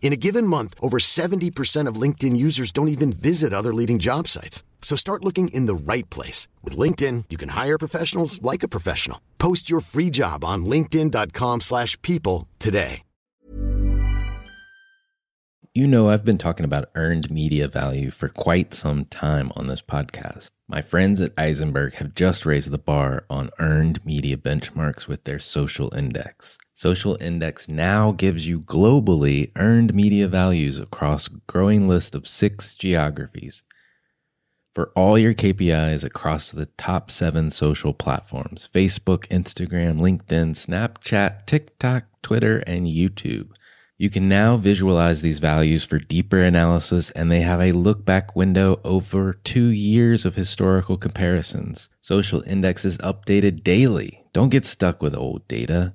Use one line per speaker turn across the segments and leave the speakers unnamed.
In a given month, over 70% of LinkedIn users don't even visit other leading job sites. So start looking in the right place. With LinkedIn, you can hire professionals like a professional. Post your free job on linkedin.com slash people today.
You know, I've been talking about earned media value for quite some time on this podcast. My friends at Ayzenberg have just raised the bar on earned media benchmarks with their social index. Social Index now gives you globally earned media values across a growing list of six geographies for all your KPIs across the top seven social platforms Facebook, Instagram, LinkedIn, Snapchat, TikTok, Twitter, and YouTube. You can now visualize these values for deeper analysis, and they have a look back window over two years of historical comparisons. Social Index is updated daily. Don't get stuck with old data.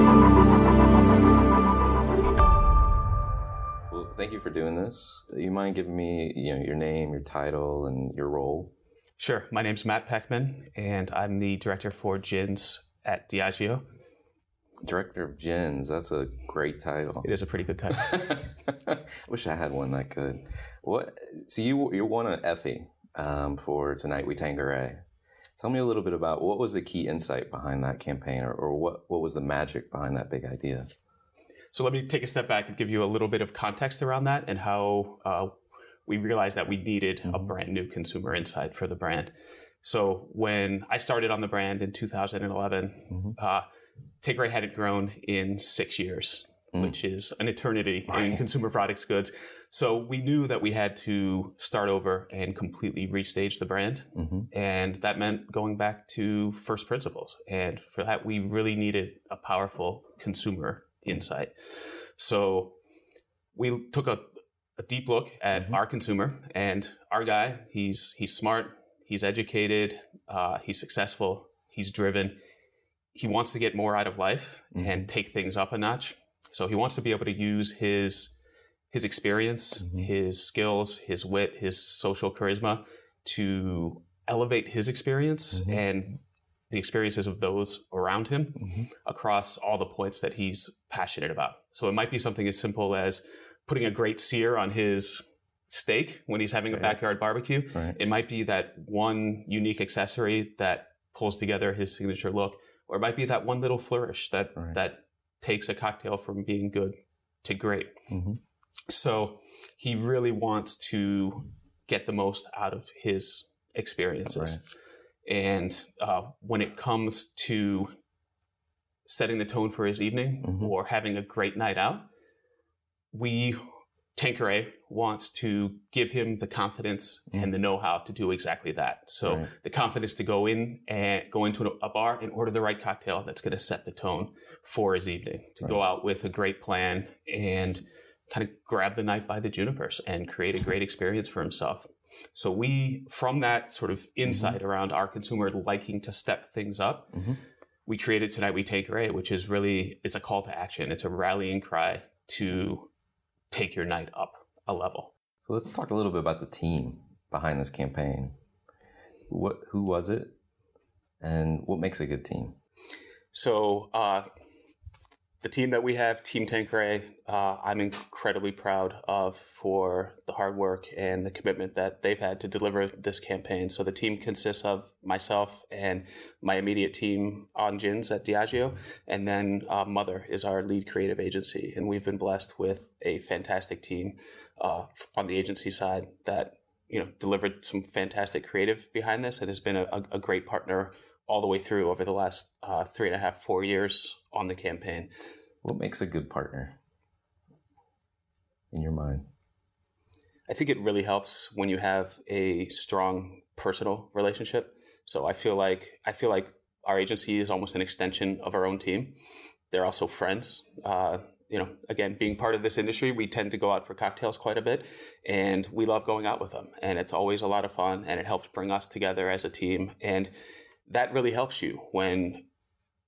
Thank you for doing this. You mind giving me, you know, your name, your title, and your role?
Sure. My name's Matt Pechman, and I'm the director for GINS at Diageo.
Director of GINS. That's a great title.
It is a pretty good title.
I wish I had one that could. What? So you you won an Effie um, for tonight we Tanqueray. Tell me a little bit about what was the key insight behind that campaign, or, or what what was the magic behind that big idea?
So let me take a step back and give you a little bit of context around that and how uh, we realized that we needed mm-hmm. a brand new consumer insight for the brand. So when I started on the brand in 2011, mm-hmm. uh, hadn't grown in six years, mm. which is an eternity in consumer products goods. So we knew that we had to start over and completely restage the brand. Mm-hmm. And that meant going back to first principles. And for that, we really needed a powerful consumer insight. So we took a, a deep look at mm-hmm. our consumer and our guy. He's he's smart, he's educated, uh, he's successful, he's driven. He wants to get more out of life mm-hmm. and take things up a notch. So he wants to be able to use his his experience, mm-hmm. his skills, his wit, his social charisma to elevate his experience mm-hmm. and the experiences of those around him mm-hmm. across all the points that he's passionate about. So it might be something as simple as putting a great sear on his steak when he's having right. a backyard barbecue. Right. It might be that one unique accessory that pulls together his signature look, or it might be that one little flourish that right. that takes a cocktail from being good to great. Mm-hmm. So he really wants to get the most out of his experiences. And uh, when it comes to setting the tone for his evening mm-hmm. or having a great night out, we Tanqueray wants to give him the confidence mm-hmm. and the know-how to do exactly that. So right. the confidence to go in and go into a bar and order the right cocktail that's going to set the tone for his evening. To right. go out with a great plan and kind of grab the night by the junipers and create a great experience for himself. So we, from that sort of insight mm-hmm. around our consumer liking to step things up, mm-hmm. we created Tonight We Tanqueray, which is really, it's a call to action. It's a rallying cry to take your night up a level.
So let's talk a little bit about the team behind this campaign. What, who was it and what makes a good team?
So uh, the team that we have, Team Tanqueray, uh, I'm incredibly proud of for the hard work and the commitment that they've had to deliver this campaign. So the team consists of myself and my immediate team on gins at Diageo, and then uh, Mother is our lead creative agency, and we've been blessed with a fantastic team uh, on the agency side that you know delivered some fantastic creative behind this and has been a, a great partner all the way through over the last uh, three and a half, four years on the campaign.
What makes a good partner in your mind?
I think it really helps when you have a strong personal relationship. So I feel like I feel like our agency is almost an extension of our own team. They're also friends. Uh, you know, again, being part of this industry, we tend to go out for cocktails quite a bit, and we love going out with them. And it's always a lot of fun, and it helps bring us together as a team. And that really helps you when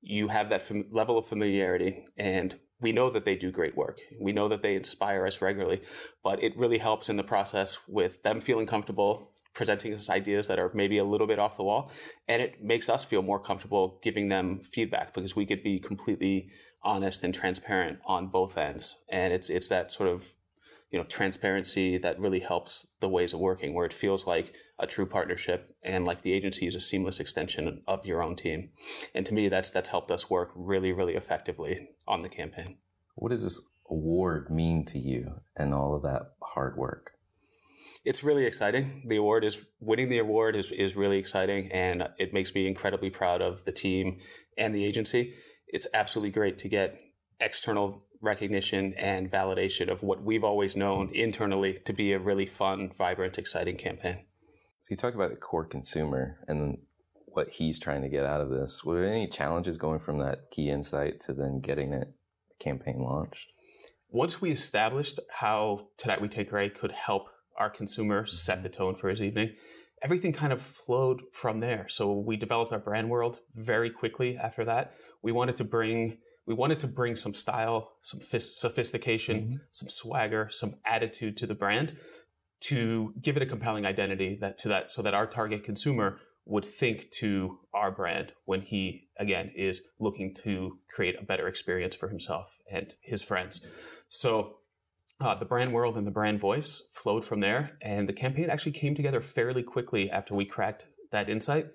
you have that fam- level of familiarity and we know that they do great work. We know that they inspire us regularly, but it really helps in the process with them feeling comfortable presenting us ideas that are maybe a little bit off the wall. And it makes us feel more comfortable giving them feedback because we could be completely honest and transparent on both ends. And it's, it's that sort of, you know, transparency that really helps the ways of working where it feels like a true partnership and like the agency is a seamless extension of your own team. And to me, that's that's helped us work really, really effectively on the campaign.
What does this award mean to you and all of that hard work?
It's really exciting. The award is winning the award is, is really exciting and it makes me incredibly proud of the team and the agency. It's absolutely great to get external recognition and validation of what we've always known internally to be a really fun, vibrant, exciting campaign.
So you talked about the core consumer and what he's trying to get out of this. Were there any challenges going from that key insight to then getting it campaign launched?
Once we established how Tonight We Tanqueray could help our consumer set the tone for his evening, everything kind of flowed from there. So we developed our brand world very quickly after that. We wanted to bring we wanted to bring some style, some sophistication, mm-hmm. some swagger, some attitude to the brand to give it a compelling identity that to that so that our target consumer would think to our brand when he again is looking to create a better experience for himself and his friends. So uh, the brand world and the brand voice flowed from there and the campaign actually came together fairly quickly after we cracked that insight.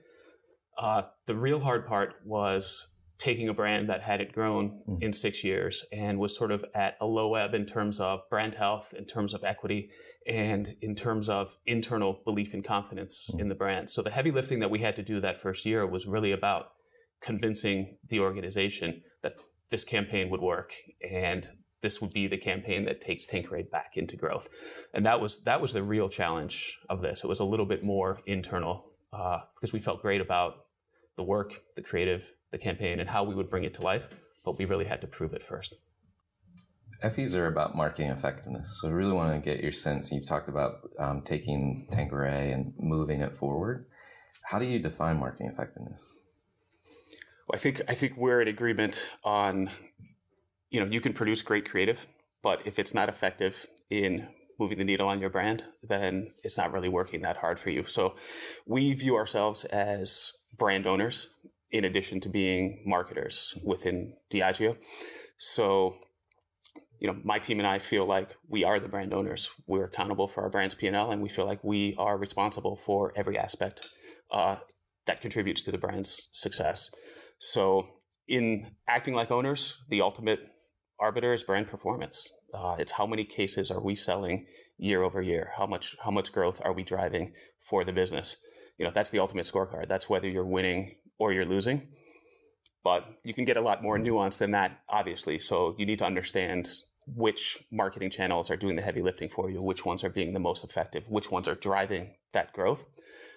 Uh, the real hard part was taking a brand that hadn't grown mm. in six years and was sort of at a low ebb in terms of brand health, in terms of equity, and in terms of internal belief and confidence mm. in the brand. So the heavy lifting that we had to do that first year was really about convincing the organization that this campaign would work and this would be the campaign that takes Tanqueray back into growth. And that was that was the real challenge of this. It was a little bit more internal uh, because we felt great about the work, the creative, the campaign and how we would bring it to life, but we really had to prove it first.
Effies are about marketing effectiveness. So I really want to get your sense. You've talked about um, taking Tanqueray and moving it forward. How do you define marketing effectiveness?
Well, I think I think we're in agreement on, you know, you can produce great creative, but if it's not effective in moving the needle on your brand, then it's not really working that hard for you. So we view ourselves as brand owners in addition to being marketers within Diageo. So, you know, my team and I feel like we are the brand owners. We're accountable for our brand's P&L, and we feel like we are responsible for every aspect uh, that contributes to the brand's success. So, in acting like owners, the ultimate arbiter is brand performance. Uh, it's how many cases are we selling year over year? How much how much growth are we driving for the business? You know, that's the ultimate scorecard. That's whether you're winning or you're losing. But you can get a lot more nuance than that, obviously. So you need to understand which marketing channels are doing the heavy lifting for you, which ones are being the most effective, which ones are driving that growth.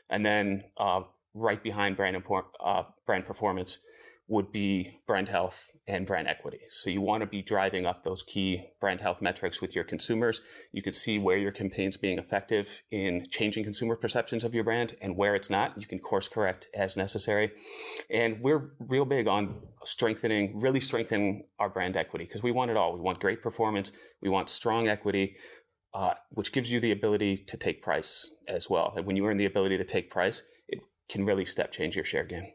And then uh, right behind brand, uh, brand performance, would be brand health and brand equity. So you want to be driving up those key brand health metrics with your consumers. You can see where your campaign's being effective in changing consumer perceptions of your brand and where it's not. You can course correct as necessary. And we're real big on strengthening, really strengthening our brand equity because we want it all. We want great performance. We want strong equity. Uh, which gives you the ability to take price as well. And when you earn the ability to take price, it can really step change your share game.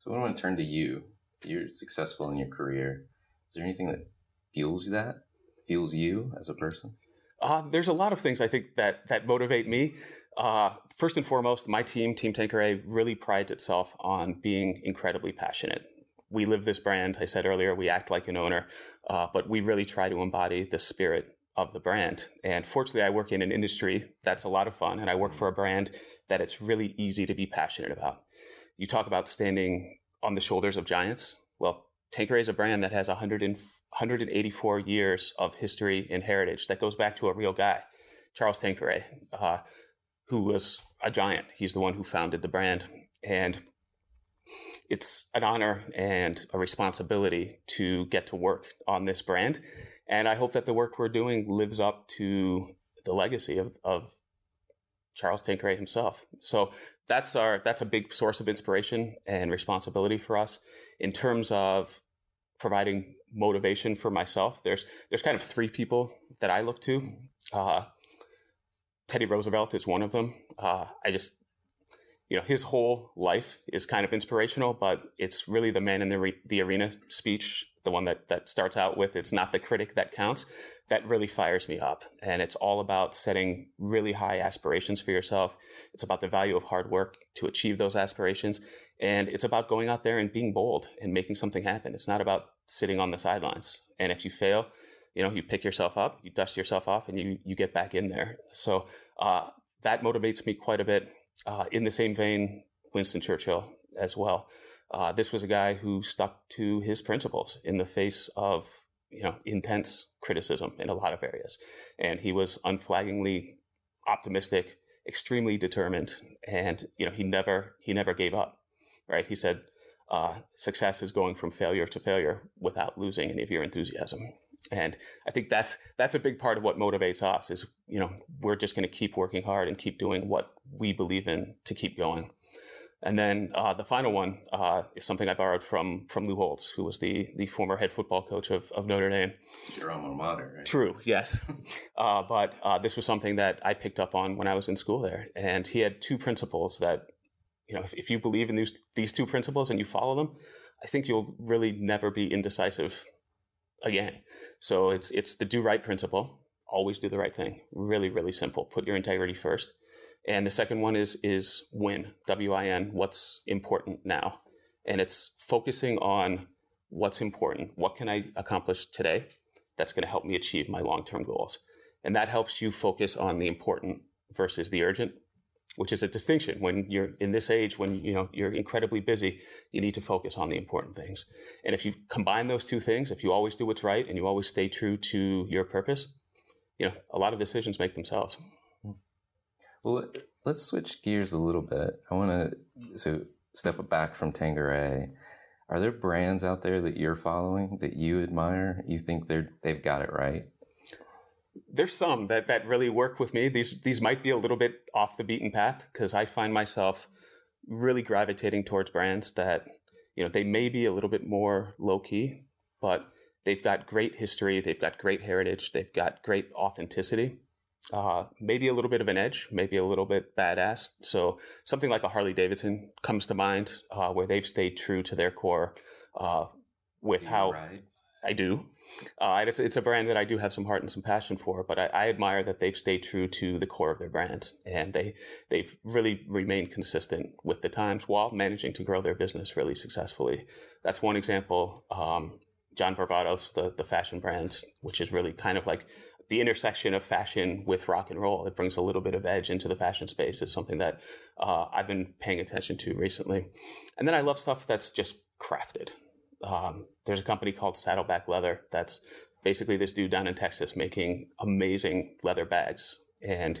So I want to turn to you you're successful in your career. Is there anything that fuels that? Fuels you as a person?
Uh, there's a lot of things I think that that motivate me. Uh, first and foremost, my team, Team Tanqueray, really prides itself on being incredibly passionate. We live this brand. I said earlier, we act like an owner, uh, but we really try to embody the spirit of the brand. And fortunately, I work in an industry that's a lot of fun, and I work for a brand that it's really easy to be passionate about. You talk about standing on the shoulders of giants. Well, Tanqueray is a brand that has 100 and, 184 years of history and heritage that goes back to a real guy, Charles Tanqueray, uh, who was a giant. He's the one who founded the brand. And it's an honor and a responsibility to get to work on this brand. And I hope that the work we're doing lives up to the legacy of, of Charles Tanqueray himself. So that's our that's a big source of inspiration and responsibility for us in terms of providing motivation for myself. There's there's kind of three people that I look to. Uh, Teddy Roosevelt is one of them. Uh, I just you know his whole life is kind of inspirational, but it's really the man in the re- the arena speech the one that that starts out with it's not the critic that counts that really fires me up. And it's all about setting really high aspirations for yourself. It's about the value of hard work to achieve those aspirations. And it's about going out there and being bold and making something happen. It's not about sitting on the sidelines. And if you fail you know you pick yourself up you dust yourself off and you you get back in there. So uh, that motivates me quite a bit uh, in the same vein winston churchill as well uh, this was a guy who stuck to his principles in the face of you know intense criticism in a lot of areas, and he was unflaggingly optimistic, extremely determined, and you know he never he never gave up. Right? He said, uh, "Success is going from failure to failure without losing any of your enthusiasm." And I think that's that's a big part of what motivates us. Is you know we're just going to keep working hard and keep doing what we believe in to keep going. And then uh, the final one uh, is something I borrowed from from Lou Holtz, who was the the former head football coach of, of Notre Dame.
Your alma mater, right?
True, yes. uh, but uh, this was something that I picked up on when I was in school there, and he had two principles that, you know, if, if you believe in these these two principles and you follow them, I think you'll really never be indecisive again. So it's it's the do right principle. Always do the right thing. Really, really simple. Put your integrity first and the second one is is win, W I N, what's important now. And it's focusing on what's important. What can I accomplish today that's going to help me achieve my long-term goals? And that helps you focus on the important versus the urgent, which is a distinction. When you're in this age, when you know you're incredibly busy, you need to focus on the important things. And if you combine those two things, if you always do what's right and you always stay true to your purpose, you know, a lot of decisions make themselves.
Well, let's switch gears a little bit. I want to so step back from Tanqueray. Are there brands out there that you're following that you admire? You think they're they've got it right?
There's some that that really work with me. These these might be a little bit off the beaten path because I find myself really gravitating towards brands that you know they may be a little bit more low key, but they've got great history, they've got great heritage, they've got great authenticity uh, maybe a little bit of an edge, maybe a little bit badass. So something like a Harley Davidson comes to mind, uh, where they've stayed true to their core uh, with
You're
how
right.
I do. Uh, it's, it's a brand that I do have some heart and some passion for, but I, I admire that they've stayed true to the core of their brand, and they they've really remained consistent with the times while managing to grow their business really successfully. That's one example. Um, John Varvatos, the the fashion brand, which is really kind of like the intersection of fashion with rock and roll. It brings a little bit of edge into the fashion space. Is something that uh, I've been paying attention to recently. And then I love stuff that's just crafted. Um, there's a company called Saddleback Leather that's basically this dude down in Texas making amazing leather bags. And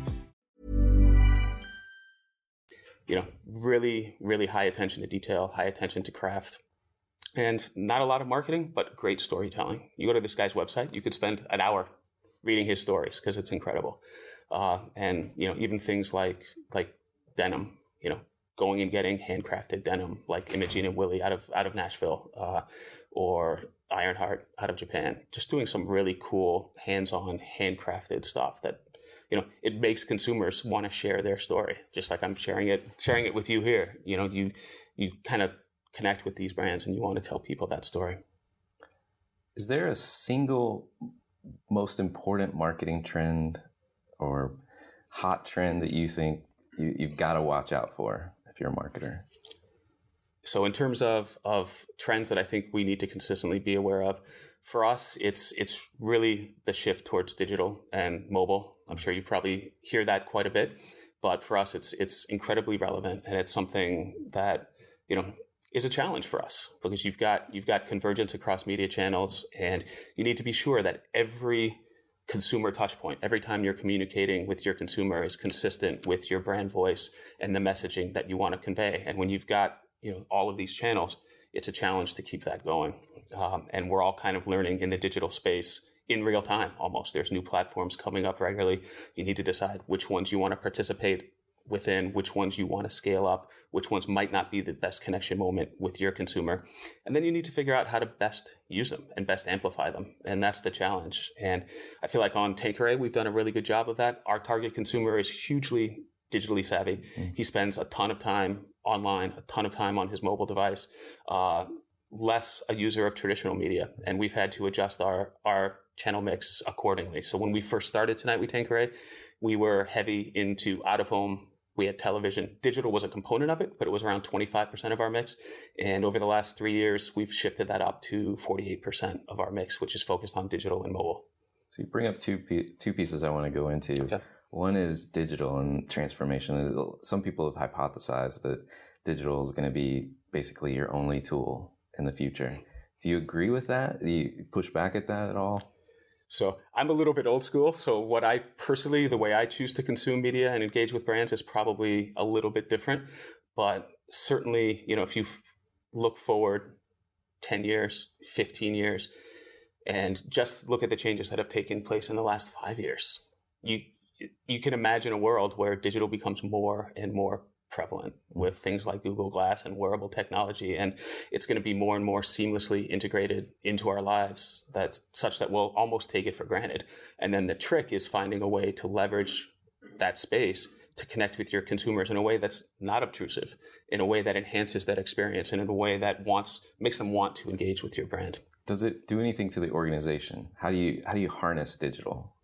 You know, really, really high attention to detail, high attention to craft, and not a lot of marketing, but great storytelling. You go to this guy's website, you could spend an hour reading his stories because it's incredible. Uh, and you know, even things like like denim, you know, going and getting handcrafted denim like Imogene and Willie out of out of Nashville, uh, or Ironheart out of Japan. Just doing some really cool, hands-on, handcrafted stuff that you know it makes consumers want to share their story. Just like I'm sharing it, sharing it with you here. You know, you you kind of connect with these brands and you want to tell people that story.
Is there a single most important marketing trend or hot trend that you think you, you've got to watch out for if you're a marketer?
So in terms of of trends that I think we need to consistently be aware of, for us it's it's really the shift towards digital and mobile. I'm mm-hmm. sure you probably hear that quite a bit, but for us it's it's incredibly relevant and it's something that you know is a challenge for us because you've got you've got convergence across media channels and you need to be sure that every consumer touch point every time you're communicating with your consumer is consistent with your brand voice and the messaging that you want to convey and when you've got you know all of these channels it's a challenge to keep that going um, and we're all kind of learning in the digital space in real time almost there's new platforms coming up regularly you need to decide which ones you want to participate within which ones you want to scale up, which ones might not be the best connection moment with your consumer. And then you need to figure out how to best use them and best amplify them. And that's the challenge. And I feel like on Tanqueray, we've done a really good job of that. Our target consumer is hugely digitally savvy. Mm-hmm. He spends a ton of time online, a ton of time on his mobile device, uh, less a user of traditional media. And we've had to adjust our, our channel mix accordingly. So when we first started Tonight We Tanqueray, we were heavy into out of home we had television. Digital was a component of it, but it was around 25% of our mix. And over the last three years, we've shifted that up to 48% of our mix, which is focused on digital and mobile.
So you bring up two two pieces I want to go into. Okay. One is digital and transformation. Some people have hypothesized that digital is going to be basically your only tool in the future. Do you agree with that? Do you push back at that at all?
So I'm a little bit old school. So what I personally, the way I choose to consume media and engage with brands is probably a little bit different. But certainly, you know, if you look forward 10 years, 15 years, and just look at the changes that have taken place in the last five years, you you can imagine a world where digital becomes more and more prevalent with things like Google Glass and wearable technology. And it's going to be more and more seamlessly integrated into our lives that such that we'll almost take it for granted. And then the trick is finding a way to leverage that space to connect with your consumers in a way that's not obtrusive, in a way that enhances that experience, and in a way that wants makes them want to engage with your brand.
Does it do anything to the organization? How do you how do you harness digital?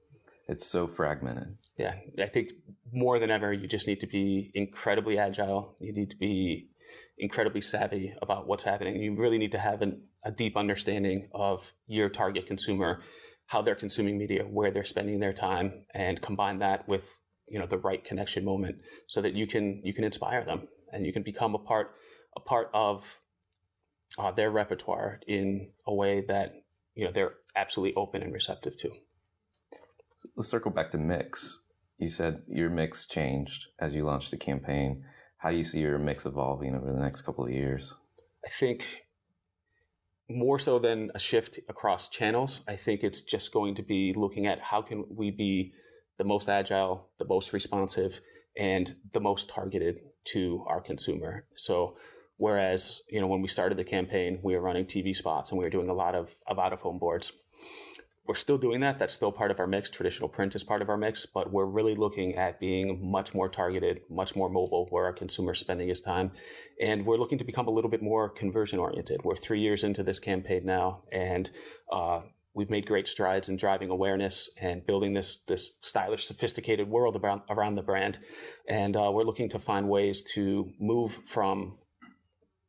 It's so fragmented.
Yeah, I think more than ever, you just need to be incredibly agile. You need to be incredibly savvy about what's happening. You really need to have an, a deep understanding of your target consumer, how they're consuming media, where they're spending their time, and combine that with you know the right connection moment so that you can you can inspire them and you can become a part a part of uh, their repertoire in a way that you know they're absolutely open and receptive to
let's circle back to mix. You said your mix changed as you launched the campaign. How do you see your mix evolving over the next couple of years?
I think more so than a shift across channels, I think it's just going to be looking at how can we be the most agile, the most responsive, and the most targeted to our consumer. So whereas, you know, when we started the campaign, we were running TV spots and we were doing a lot of, of out of home boards we're still doing that. That's still part of our mix. Traditional print is part of our mix, but we're really looking at being much more targeted, much more mobile, where our consumer is spending his time. And we're looking to become a little bit more conversion oriented. We're three years into this campaign now, and uh, we've made great strides in driving awareness and building this this stylish, sophisticated world around around the brand. And uh, we're looking to find ways to move from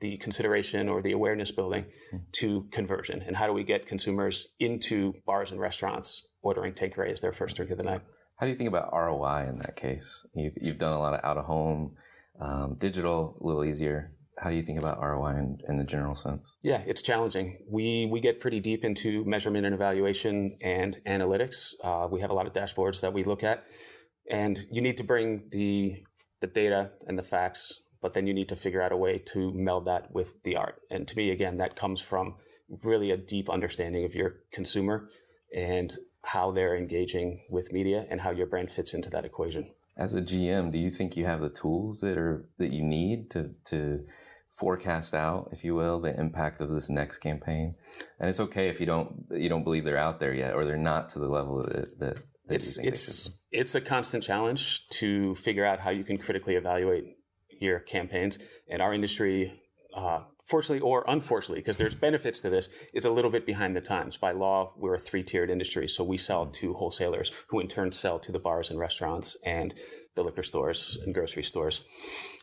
the consideration or the awareness building to conversion. And how do we get consumers into bars and restaurants ordering Tanqueray as their first drink of the night?
How do you think about ROI in that case? You've, you've done a lot of out of home, um, digital, a little easier. How do you think about ROI in, in, the general sense?
Yeah, it's challenging. We we get pretty deep into measurement and evaluation and analytics. Uh, we have a lot of dashboards that we look at, and you need to bring the the data and the facts but then you need to figure out a way to meld that with the art. And to me, again, that comes from really a deep understanding of your consumer and how they're engaging with media and how your brand fits into that equation.
As a GM, do you think you have the tools that are that you need to to forecast out, if you will, the impact of this next campaign? And it's okay if you don't you don't believe they're out there yet or they're not to the level that, that
it's it's it's a constant challenge to figure out how you can critically evaluate your campaigns. And our industry, uh, fortunately or unfortunately, because there's benefits to this, is a little bit behind the times. By law, we're a three tiered industry. So we sell to wholesalers who in turn sell to the bars and restaurants and the liquor stores and grocery stores.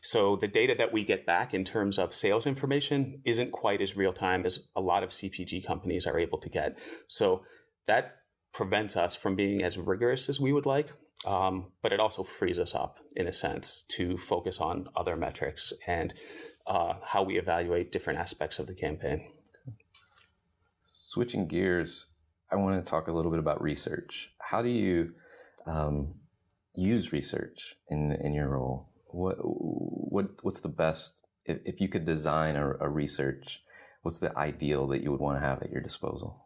So the data that we get back in terms of sales information isn't quite as real time as a lot of CPG companies are able to get. So that prevents us from being as rigorous as we would like. Um, but it also frees us up in a sense to focus on other metrics and uh, how we evaluate different aspects of the campaign.
Switching gears, I want to talk a little bit about research. How do you um, use research in in your role? What what what's the best if, if you could design a, a research? What's the ideal that you would want to have at your disposal?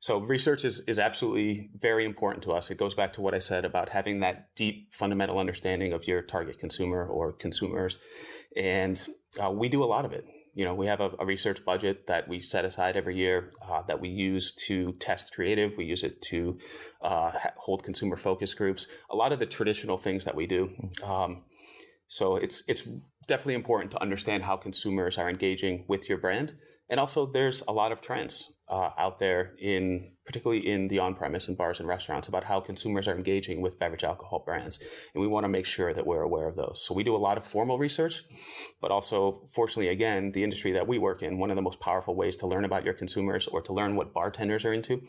So research is, is absolutely very important to us. It goes back to what I said about having that deep fundamental understanding of your target consumer or consumers. And uh, we do a lot of it. You know, we have a, a research budget that we set aside every year uh, that we use to test creative. We use it to uh, hold consumer focus groups. A lot of the traditional things that we do. Um, so it's it's definitely important to understand how consumers are engaging with your brand and also, there's a lot of trends uh, out there in, particularly in the on-premise and bars and restaurants, about how consumers are engaging with beverage alcohol brands, and we want to make sure that we're aware of those. So we do a lot of formal research, but also, fortunately, again, the industry that we work in, one of the most powerful ways to learn about your consumers or to learn what bartenders are into,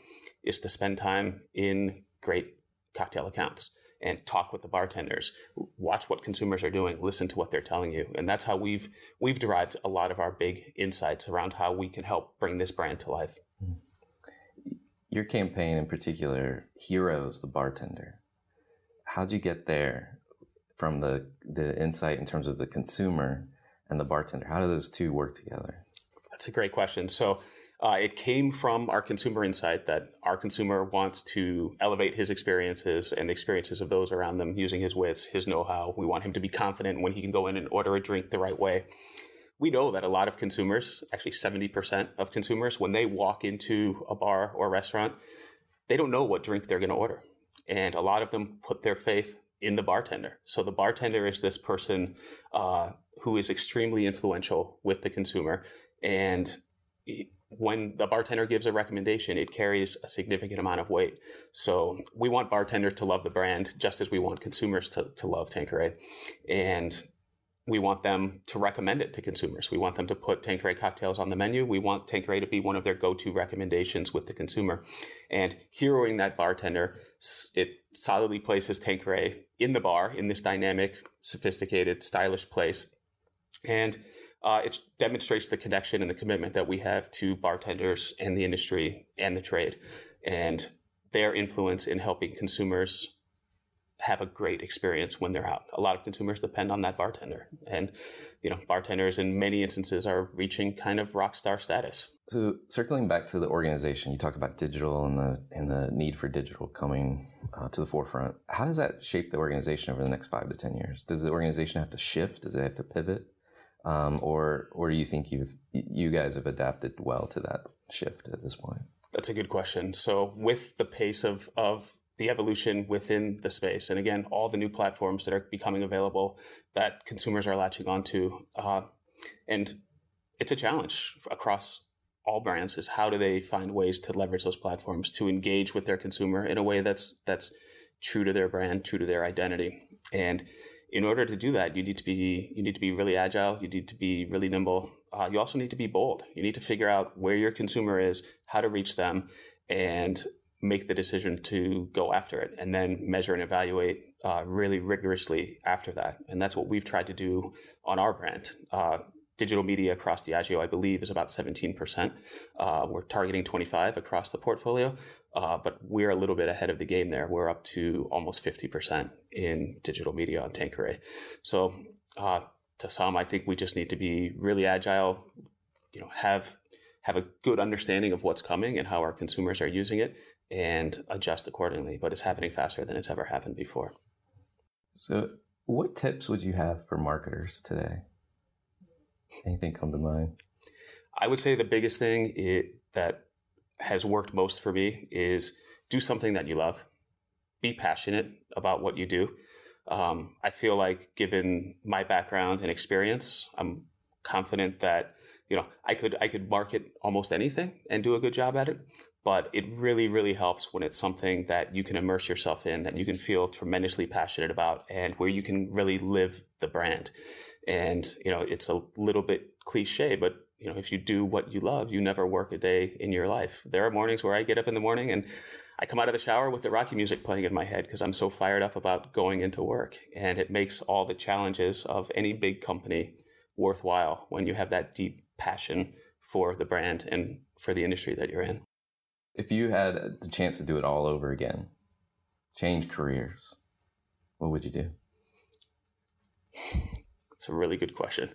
is to spend time in great cocktail accounts and talk with the bartenders, watch what consumers are doing, listen to what they're telling you. And that's how we've we've derived a lot of our big insights around how we can help bring this brand to life. Mm-hmm.
Your campaign in particular, Heroes the Bartender. How'd you get there from the the insight in terms of the consumer and the bartender? How do those two work together?
That's a great question. So uh, it came from our consumer insight that our consumer wants to elevate his experiences and the experiences of those around them using his wits, his know how. We want him to be confident when he can go in and order a drink the right way. We know that a lot of consumers, actually 70% of consumers, when they walk into a bar or a restaurant, they don't know what drink they're going to order. And a lot of them put their faith in the bartender. So the bartender is this person uh, who is extremely influential with the consumer. And when the bartender gives a recommendation, it carries a significant amount of weight. So we want bartenders to love the brand just as we want consumers to, to love Tanqueray. And we want them to recommend it to consumers. We want them to put Tanqueray cocktails on the menu. We want Tanqueray to be one of their go-to recommendations with the consumer. And heroing that bartender, it solidly places Tanqueray in the bar in this dynamic, sophisticated, stylish place. And uh, it demonstrates the connection and the commitment that we have to bartenders and the industry and the trade and their influence in helping consumers have a great experience when they're out. A lot of consumers depend on that bartender. And, you know, bartenders in many instances are reaching kind of rock star status.
So circling back to the organization, you talked about digital and the and the need for digital coming uh, to the forefront. How does that shape the organization over the next five to ten years? Does the organization have to shift? Does it have to pivot? Um, or or do you think you've you guys have adapted well to that shift at this point?
That's a good question. So with the pace of of the evolution within the space, and again, all the new platforms that are becoming available that consumers are latching onto, uh, and it's a challenge across all brands is how do they find ways to leverage those platforms to engage with their consumer in a way that's that's true to their brand, true to their identity. And in order to do that, you need to be you need to be really agile. You need to be really nimble. Uh, you also need to be bold. You need to figure out where your consumer is, how to reach them, and make the decision to go after it, and then measure and evaluate uh, really rigorously after that. And that's what we've tried to do on our brand. Uh, digital media across Diageo, I believe, is about 17%. Uh, we're targeting 25 across the portfolio, uh, but we're a little bit ahead of the game there. We're up to almost 50% in digital media on Tanqueray. So uh, to some, I think we just need to be really agile, you know, have have a good understanding of what's coming and how our consumers are using it and adjust accordingly. But it's happening faster than it's ever happened before.
So, what tips would you have for marketers today? Anything come to mind?
I would say the biggest thing it, that has worked most for me is do something that you love. Be passionate about what you do. Um, I feel like, given my background and experience, I'm confident that you know I could I could market almost anything and do a good job at it. But it really, really helps when it's something that you can immerse yourself in, that you can feel tremendously passionate about, and where you can really live the brand. And, you know, it's a little bit cliche, but, you know, if you do what you love, you never work a day in your life. There are mornings where I get up in the morning and I come out of the shower with the Rocky music playing in my head because I'm so fired up about going into work. And it makes all the challenges of any big company worthwhile when you have that deep passion for the brand and for the industry that you're in.
If you had the chance to do it all over again, change careers, what would you do?
It's a really good question.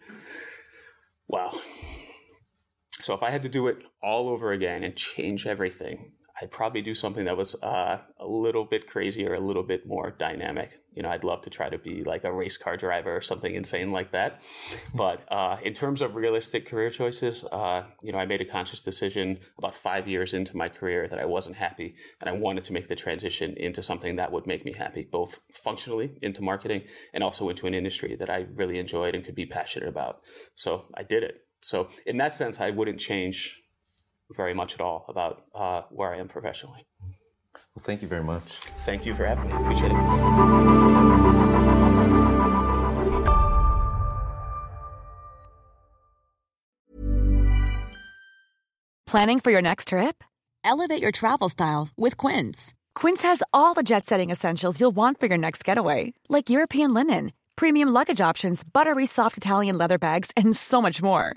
Wow. So if I had to do it all over again and change everything, I'd probably do something that was uh, a little bit crazy or a little bit more dynamic. You know, I'd love to try to be like a race car driver or something insane like that. but uh, in terms of realistic career choices, uh, you know, I made a conscious decision about five years into my career that I wasn't happy, and I wanted to make the transition into something that would make me happy, both functionally into marketing and also into an industry that I really enjoyed and could be passionate about. So I did it. So in that sense, I wouldn't change very much at all about uh, where I am professionally.
Well, thank you very much.
Thank you for having me. Appreciate it.
Planning for your next trip? Elevate your travel style with Quince. Quince has all the jet setting essentials you'll want for your next getaway, like European linen, premium luggage options, buttery soft Italian leather bags, and so much more